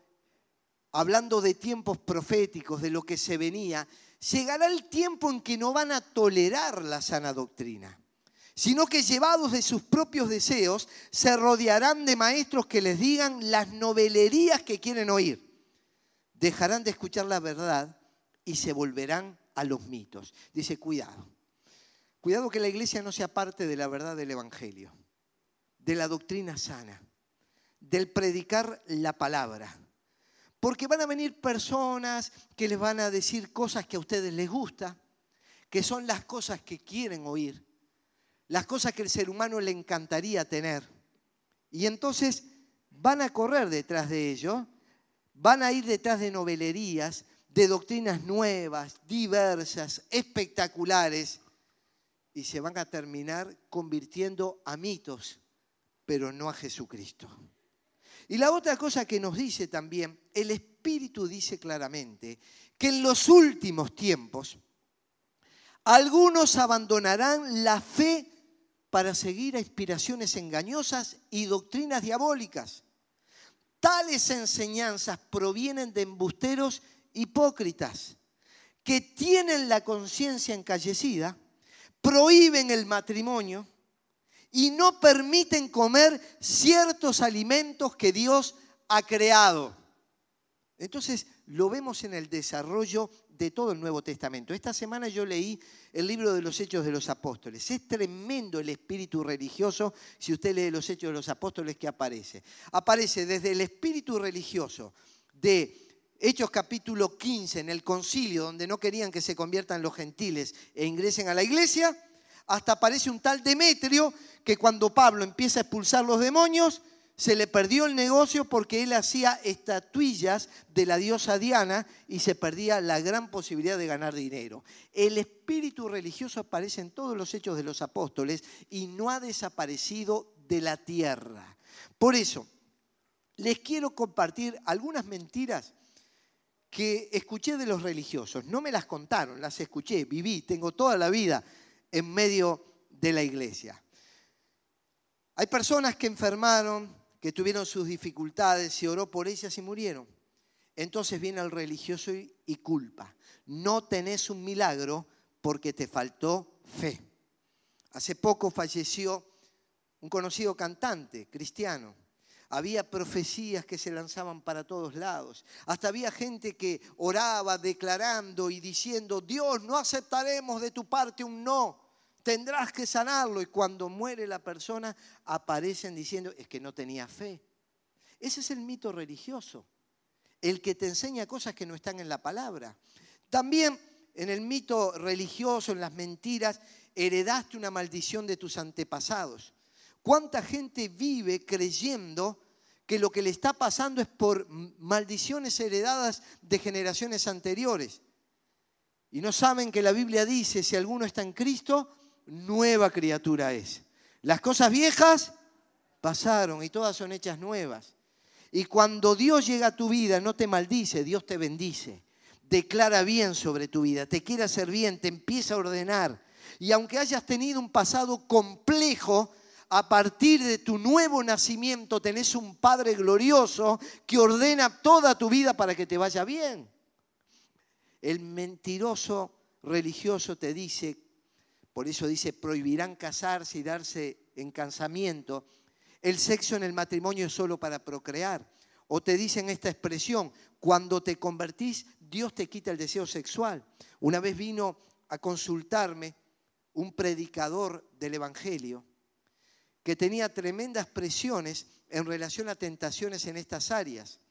hablando de tiempos proféticos, de lo que se venía, llegará el tiempo en que no van a tolerar la sana doctrina sino que llevados de sus propios deseos, se rodearán de maestros que les digan las novelerías que quieren oír. Dejarán de escuchar la verdad y se volverán a los mitos. Dice, cuidado. Cuidado que la iglesia no sea parte de la verdad del Evangelio, de la doctrina sana, del predicar la palabra. Porque van a venir personas que les van a decir cosas que a ustedes les gusta, que son las cosas que quieren oír las cosas que el ser humano le encantaría tener. Y entonces van a correr detrás de ello, van a ir detrás de novelerías, de doctrinas nuevas, diversas, espectaculares, y se van a terminar convirtiendo a mitos, pero no a Jesucristo. Y la otra cosa que nos dice también, el Espíritu dice claramente que en los últimos tiempos algunos abandonarán la fe para seguir a inspiraciones engañosas y doctrinas diabólicas. Tales enseñanzas provienen de embusteros hipócritas que tienen la conciencia encallecida, prohíben el matrimonio y no permiten comer ciertos alimentos que Dios ha creado. Entonces lo vemos en el desarrollo de todo el Nuevo Testamento. Esta semana yo leí el libro de los Hechos de los Apóstoles. Es tremendo el espíritu religioso si usted lee los Hechos de los Apóstoles que aparece. Aparece desde el espíritu religioso de Hechos capítulo 15 en el concilio donde no querían que se conviertan los gentiles e ingresen a la iglesia, hasta aparece un tal Demetrio que cuando Pablo empieza a expulsar los demonios, se le perdió el negocio porque él hacía estatuillas de la diosa Diana y se perdía la gran posibilidad de ganar dinero. El espíritu religioso aparece en todos los hechos de los apóstoles y no ha desaparecido de la tierra. Por eso, les quiero compartir algunas mentiras que escuché de los religiosos. No me las contaron, las escuché, viví, tengo toda la vida en medio de la iglesia. Hay personas que enfermaron, que tuvieron sus dificultades, se oró por ellas y murieron. Entonces viene el religioso y, culpa. No tenés un milagro porque te faltó fe. Hace poco falleció un conocido cantante cristiano. Había profecías que se lanzaban para todos lados. Hasta había gente que oraba declarando y diciendo, Dios, no aceptaremos de tu parte un no tendrás que sanarlo. Y cuando muere la persona, aparecen diciendo, es que no tenía fe. Ese es el mito religioso, el que te enseña cosas que no están en la palabra. También en el mito religioso, en las mentiras, heredaste una maldición de tus antepasados. ¿Cuánta gente vive creyendo que lo que le está pasando es por maldiciones heredadas de generaciones anteriores? Y no saben que la Biblia dice, si alguno está en Cristo, nueva criatura es. Las cosas viejas pasaron y todas son hechas nuevas. Y cuando Dios llega a tu vida, no te maldice, Dios te bendice. Declara bien sobre tu vida, te quiere hacer bien, te empieza a ordenar. Y aunque hayas tenido un pasado complejo, a partir de tu nuevo nacimiento tenés un Padre glorioso que ordena toda tu vida para que te vaya bien. El mentiroso religioso te dice, por eso dice, prohibirán casarse y darse en casamiento. El sexo en el matrimonio es solo para procrear. O te dicen esta expresión, cuando te convertís, Dios te quita el deseo sexual. Una vez vino a consultarme un predicador del Evangelio que tenía tremendas presiones en relación a tentaciones en estas áreas.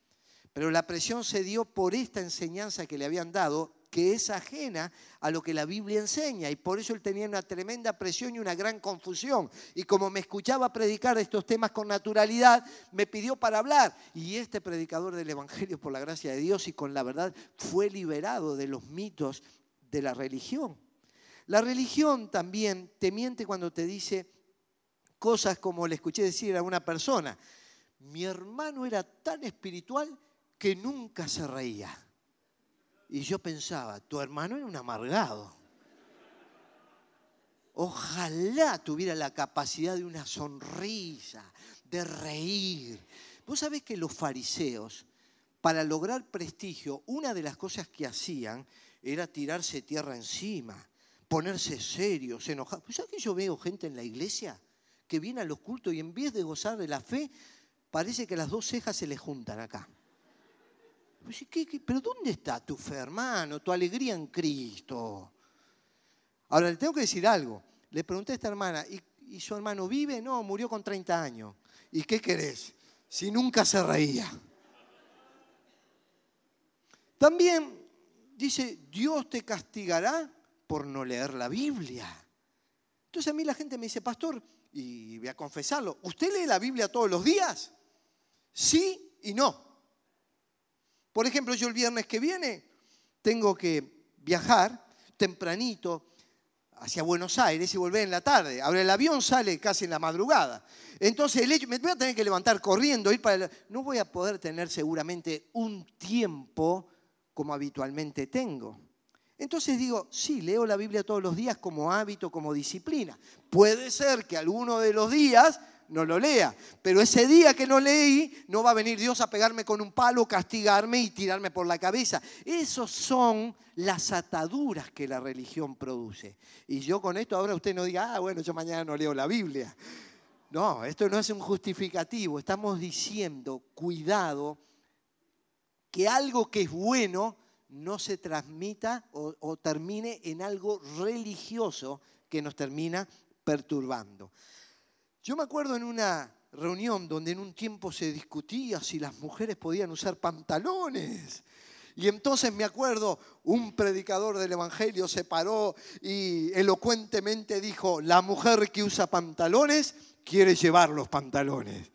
Pero la presión se dio por esta enseñanza que le habían dado, que es ajena a lo que la Biblia enseña. Y por eso él tenía una tremenda presión y una gran confusión. Y como me escuchaba predicar estos temas con naturalidad, me pidió para hablar. Y este predicador del Evangelio, por la gracia de Dios y con la verdad, fue liberado de los mitos de la religión. La religión también te miente cuando te dice cosas como le escuché decir a una persona, mi hermano era tan espiritual que nunca se reía. Y yo pensaba, tu hermano era un amargado. Ojalá tuviera la capacidad de una sonrisa, de reír. Vos sabés que los fariseos, para lograr prestigio, una de las cosas que hacían era tirarse tierra encima, ponerse serios, enojados. ¿Sabes que yo veo gente en la iglesia que viene a los cultos y en vez de gozar de la fe, parece que las dos cejas se le juntan acá? Pero ¿dónde está tu fe, hermano? Tu alegría en Cristo. Ahora, le tengo que decir algo. Le pregunté a esta hermana, ¿y, su hermano vive? No, murió con 30 años. ¿Y qué querés? Si nunca se reía. También dice, Dios te castigará por no leer la Biblia. Entonces a mí la gente me dice, pastor, y voy a confesarlo, ¿usted lee la Biblia todos los días? Sí y no. Por ejemplo, yo el viernes que viene tengo que viajar tempranito hacia Buenos Aires y volver en la tarde. Ahora el avión sale casi en la madrugada. Entonces el hecho, me voy a tener que levantar corriendo, ir para no voy a poder tener seguramente un tiempo como habitualmente tengo. Entonces digo, sí, leo la Biblia todos los días como hábito, como disciplina. Puede ser que alguno de los días no lo lea. Pero ese día que no leí, no va a venir Dios a pegarme con un palo, castigarme y tirarme por la cabeza. Esos son las ataduras que la religión produce. Y yo con esto ahora usted no diga, ah, bueno, yo mañana no leo la Biblia. No, esto no es un justificativo. Estamos diciendo, cuidado, que algo que es bueno no se transmita o, o termine en algo religioso que nos termina perturbando. Yo me acuerdo en una reunión donde en un tiempo se discutía si las mujeres podían usar pantalones. Y entonces me acuerdo, un predicador del Evangelio se paró y elocuentemente dijo, la mujer que usa pantalones quiere llevar los pantalones.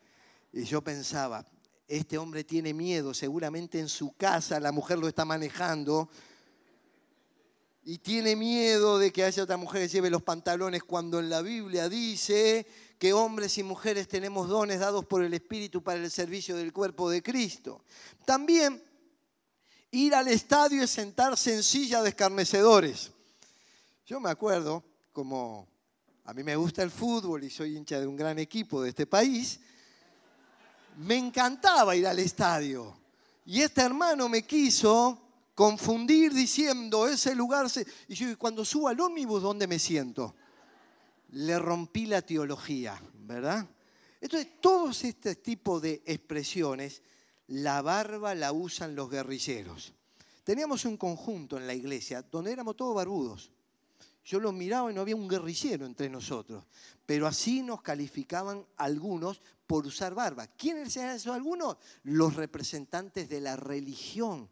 Y yo pensaba, este hombre tiene miedo, seguramente en su casa la mujer lo está manejando y tiene miedo de que haya otra mujer que lleve los pantalones cuando en la Biblia dice que hombres y mujeres tenemos dones dados por el Espíritu para el servicio del cuerpo de Cristo. También ir al estadio y sentarse en silla de escarnecedores. Yo me acuerdo, como a mí me gusta el fútbol y soy hincha de un gran equipo de este país, me encantaba ir al estadio. Y este hermano me quiso confundir diciendo ese lugar. Se... Y yo, cuando subo al ómnibus, ¿dónde me siento? Le rompí la teología, ¿verdad? Entonces, todos este tipo de expresiones, la barba la usan los guerrilleros. Teníamos un conjunto en la iglesia donde éramos todos barbudos. Yo los miraba y no había un guerrillero entre nosotros, pero así nos calificaban algunos por usar barba. ¿Quiénes eran esos algunos? Los representantes de la religión.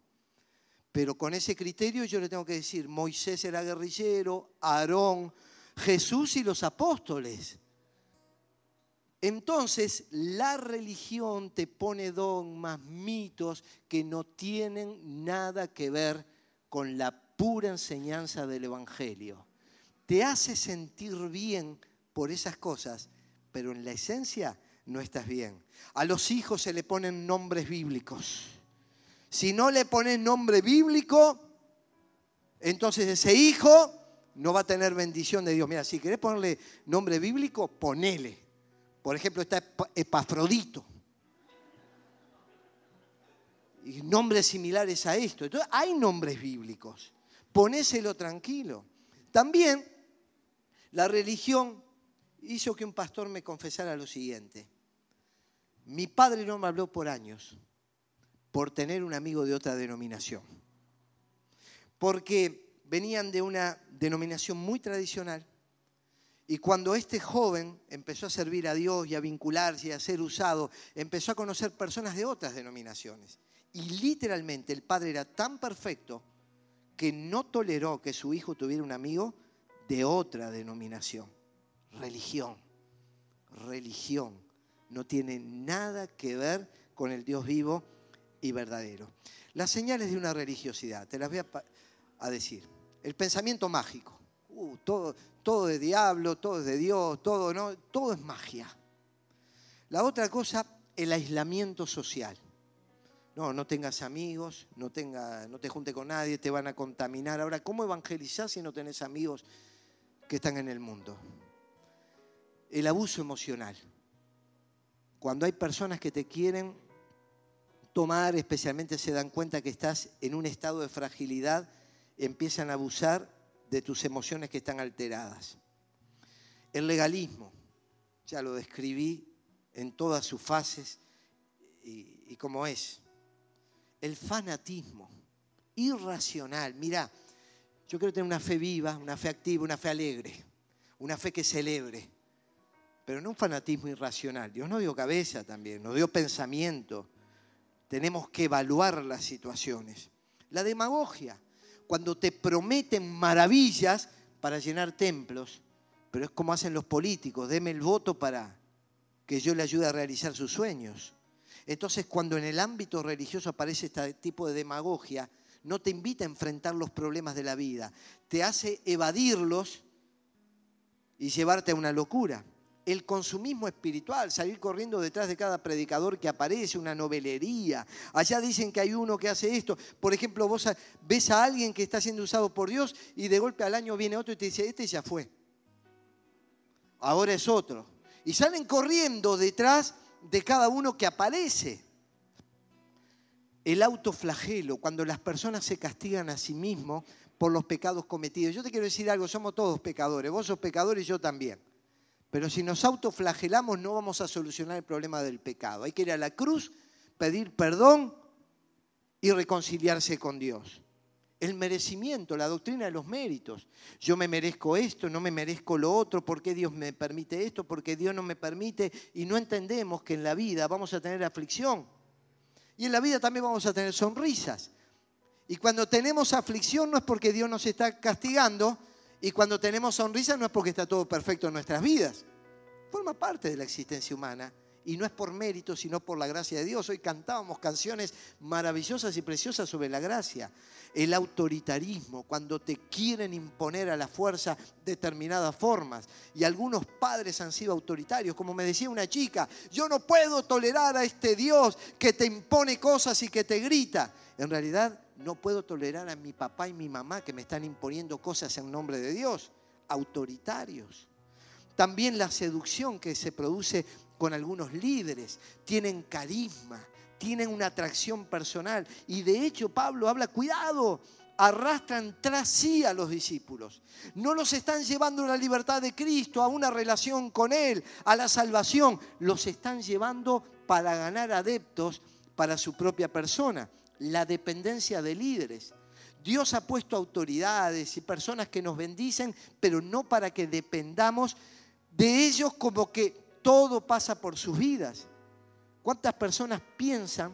Pero con ese criterio yo le tengo que decir, Moisés era guerrillero, Aarón, Jesús y los apóstoles. Entonces, la religión te pone dogmas, mitos que no tienen nada que ver con la pura enseñanza del Evangelio. Te hace sentir bien por esas cosas, pero en la esencia no estás bien. A los hijos se le ponen nombres bíblicos. Si no le pones nombre bíblico, entonces ese hijo no va a tener bendición de Dios. Mira, si querés ponerle nombre bíblico, ponele. Por ejemplo, está Epafrodito. Y nombres similares a esto. Entonces, hay nombres bíblicos. Ponéselo tranquilo. También la religión hizo que un pastor me confesara lo siguiente. Mi padre no me habló por años por tener un amigo de otra denominación. Porque venían de una denominación muy tradicional. Y cuando este joven empezó a servir a Dios y a vincularse y a ser usado, empezó a conocer personas de otras denominaciones. Y literalmente el padre era tan perfecto que no toleró que su hijo tuviera un amigo de otra denominación. Religión. Religión. No tiene nada que ver con el Dios vivo y verdadero. Las señales de una religiosidad, te las voy a, decir. El pensamiento mágico. Uh, todo, todo de diablo, todo es de Dios, todo, ¿no? todo es magia. La otra cosa, el aislamiento social. No, no tengas amigos, no, tenga, no te junte con nadie, te van a contaminar. Ahora, ¿cómo evangelizar si no tenés amigos que están en el mundo? El abuso emocional. Cuando hay personas que te quieren tomar, especialmente se dan cuenta que estás en un estado de fragilidad, empiezan a abusar de tus emociones que están alteradas. El legalismo, ya lo describí en todas sus fases y, y como es. El fanatismo, irracional. Mira, yo quiero tener una fe viva, una fe activa, una fe alegre, una fe que celebre, pero no un fanatismo irracional. Dios nos dio cabeza también, nos dio pensamiento. Tenemos que evaluar las situaciones. La demagogia, cuando te prometen maravillas para llenar templos, pero es como hacen los políticos, deme el voto para que yo le ayude a realizar sus sueños. Entonces, cuando en el ámbito religioso aparece este tipo de demagogia, no te invita a enfrentar los problemas de la vida, te hace evadirlos y llevarte a una locura el consumismo espiritual, salir corriendo detrás de cada predicador que aparece, una novelería. Allá dicen que hay uno que hace esto. Por ejemplo, vos ves a alguien que está siendo usado por Dios y de golpe al año viene otro y te dice, este ya fue. Ahora es otro. Y salen corriendo detrás de cada uno que aparece. El autoflagelo, cuando las personas se castigan a sí mismos por los pecados cometidos. Yo te quiero decir algo, somos todos pecadores, vos sos pecador y yo también. Pero si nos autoflagelamos no vamos a solucionar el problema del pecado. Hay que ir a la cruz, pedir perdón y reconciliarse con Dios. El merecimiento, la doctrina de los méritos. Yo me merezco esto, no me merezco lo otro, ¿por qué Dios me permite esto? ¿Por qué Dios no me permite? Y no entendemos que en la vida vamos a tener aflicción. Y en la vida también vamos a tener sonrisas. Y cuando tenemos aflicción no es porque Dios nos está castigando, y cuando tenemos sonrisa no es porque está todo perfecto en nuestras vidas. Forma parte de la existencia humana y no es por mérito, sino por la gracia de Dios. Hoy cantábamos canciones maravillosas y preciosas sobre la gracia. El autoritarismo, cuando te quieren imponer a la fuerza determinadas formas. Y algunos padres han sido autoritarios, como me decía una chica, yo no puedo tolerar a este Dios que te impone cosas y que te grita. En realidad no puedo tolerar a mi papá y mi mamá que me están imponiendo cosas en nombre de Dios, autoritarios. También la seducción que se produce con algunos líderes, tienen carisma, tienen una atracción personal. Y de hecho Pablo habla, cuidado, arrastran tras sí a los discípulos. No los están llevando a la libertad de Cristo, a una relación con Él, a la salvación. Los están llevando para ganar adeptos para su propia persona la dependencia de líderes. Dios ha puesto autoridades y personas que nos bendicen, pero no para que dependamos de ellos como que todo pasa por sus vidas. ¿Cuántas personas piensan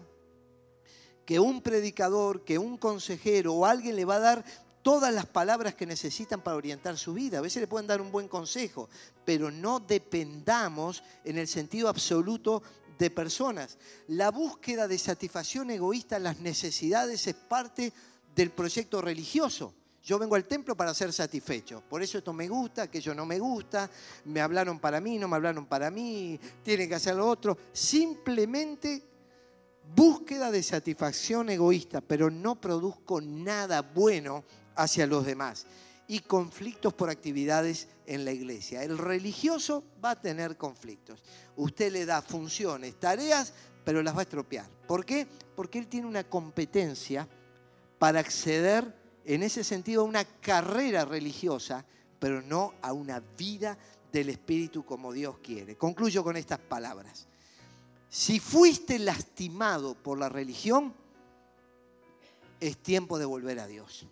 que un predicador, que un consejero o alguien le va a dar todas las palabras que necesitan para orientar su vida? A veces le pueden dar un buen consejo, pero no dependamos en el sentido absoluto de personas. La búsqueda de satisfacción egoísta las necesidades es parte del proyecto religioso. Yo vengo al templo para ser satisfecho. Por eso esto me gusta, aquello no me gusta, me hablaron para mí, no me hablaron para mí, tienen que hacer lo otro. Simplemente búsqueda de satisfacción egoísta, pero no produzco nada bueno hacia los demás y conflictos por actividades en la iglesia. El religioso va a tener conflictos. Usted le da funciones, tareas, pero las va a estropear. ¿Por qué? Porque él tiene una competencia para acceder en ese sentido a una carrera religiosa, pero no a una vida del Espíritu como Dios quiere. Concluyo con estas palabras. Si fuiste lastimado por la religión, es tiempo de volver a Dios.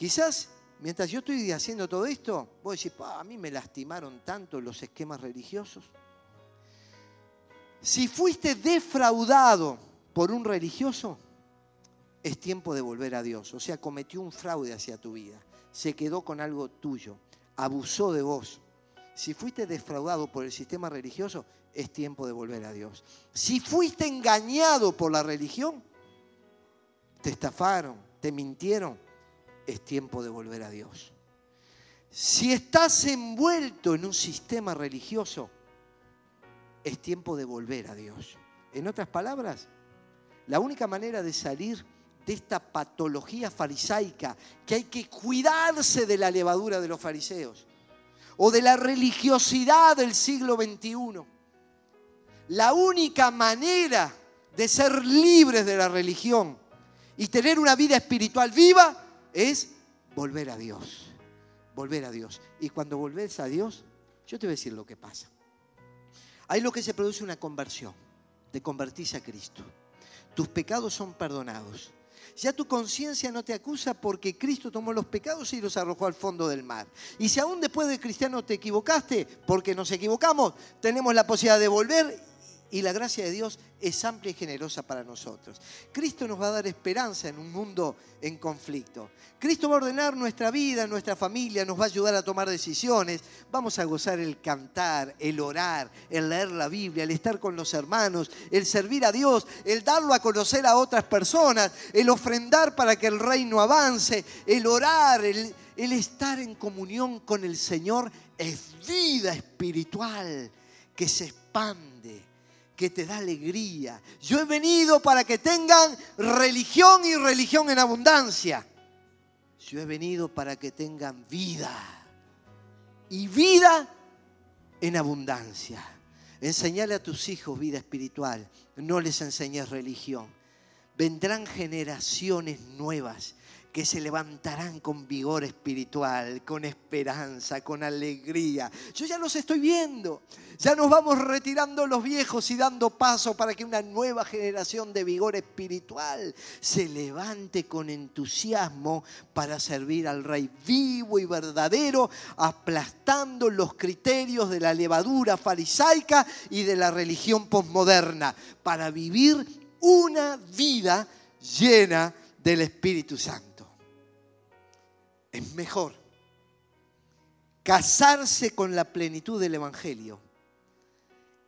Quizás mientras yo estoy haciendo todo esto, vos decís, a mí me lastimaron tanto los esquemas religiosos. Si fuiste defraudado por un religioso, es tiempo de volver a Dios. O sea, cometió un fraude hacia tu vida, se quedó con algo tuyo, abusó de vos. Si fuiste defraudado por el sistema religioso, es tiempo de volver a Dios. Si fuiste engañado por la religión, te estafaron, te mintieron, es tiempo de volver a Dios. Si estás envuelto en un sistema religioso, es tiempo de volver a Dios. En otras palabras, la única manera de salir de esta patología farisaica, que hay que cuidarse de la levadura de los fariseos, o de la religiosidad del siglo XXI, la única manera de ser libres de la religión y tener una vida espiritual viva es volver a Dios. Volver a Dios. Y cuando volvés a Dios, yo te voy a decir lo que pasa. Hay lo que se produce una conversión. Te convertís a Cristo. Tus pecados son perdonados. Ya tu conciencia no te acusa porque Cristo tomó los pecados y los arrojó al fondo del mar. Y si aún después de cristiano te equivocaste, porque nos equivocamos, tenemos la posibilidad de volver y la gracia de Dios es amplia y generosa para nosotros. Cristo nos va a dar esperanza en un mundo en conflicto. Cristo va a ordenar nuestra vida, nuestra familia, nos va a ayudar a tomar decisiones. Vamos a gozar el cantar, el orar, el leer la Biblia, el estar con los hermanos, el servir a Dios, el darlo a conocer a otras personas, el ofrendar para que el reino avance, el orar, el, el estar en comunión con el Señor es vida espiritual que se expande que te da alegría. Yo he venido para que tengan religión y religión en abundancia. Yo he venido para que tengan vida y vida en abundancia. Enseñale a tus hijos vida espiritual, no les enseñes religión. Vendrán generaciones nuevas que se levantarán con vigor espiritual, con esperanza, con alegría. Yo ya los estoy viendo. Ya nos vamos retirando los viejos y dando paso para que una nueva generación de vigor espiritual se levante con entusiasmo para servir al Rey vivo y verdadero, aplastando los criterios de la levadura farisaica y de la religión posmoderna, para vivir una vida llena del Espíritu Santo es mejor casarse con la plenitud del Evangelio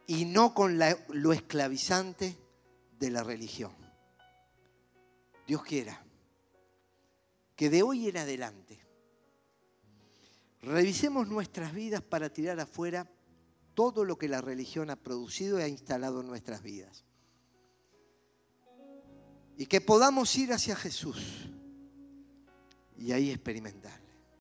y no con lo esclavizante de la religión. Dios quiera que de hoy en adelante revisemos nuestras vidas para tirar afuera todo lo que la religión ha producido y ha instalado en nuestras vidas. Y que podamos ir hacia Jesús y ahí experimentar.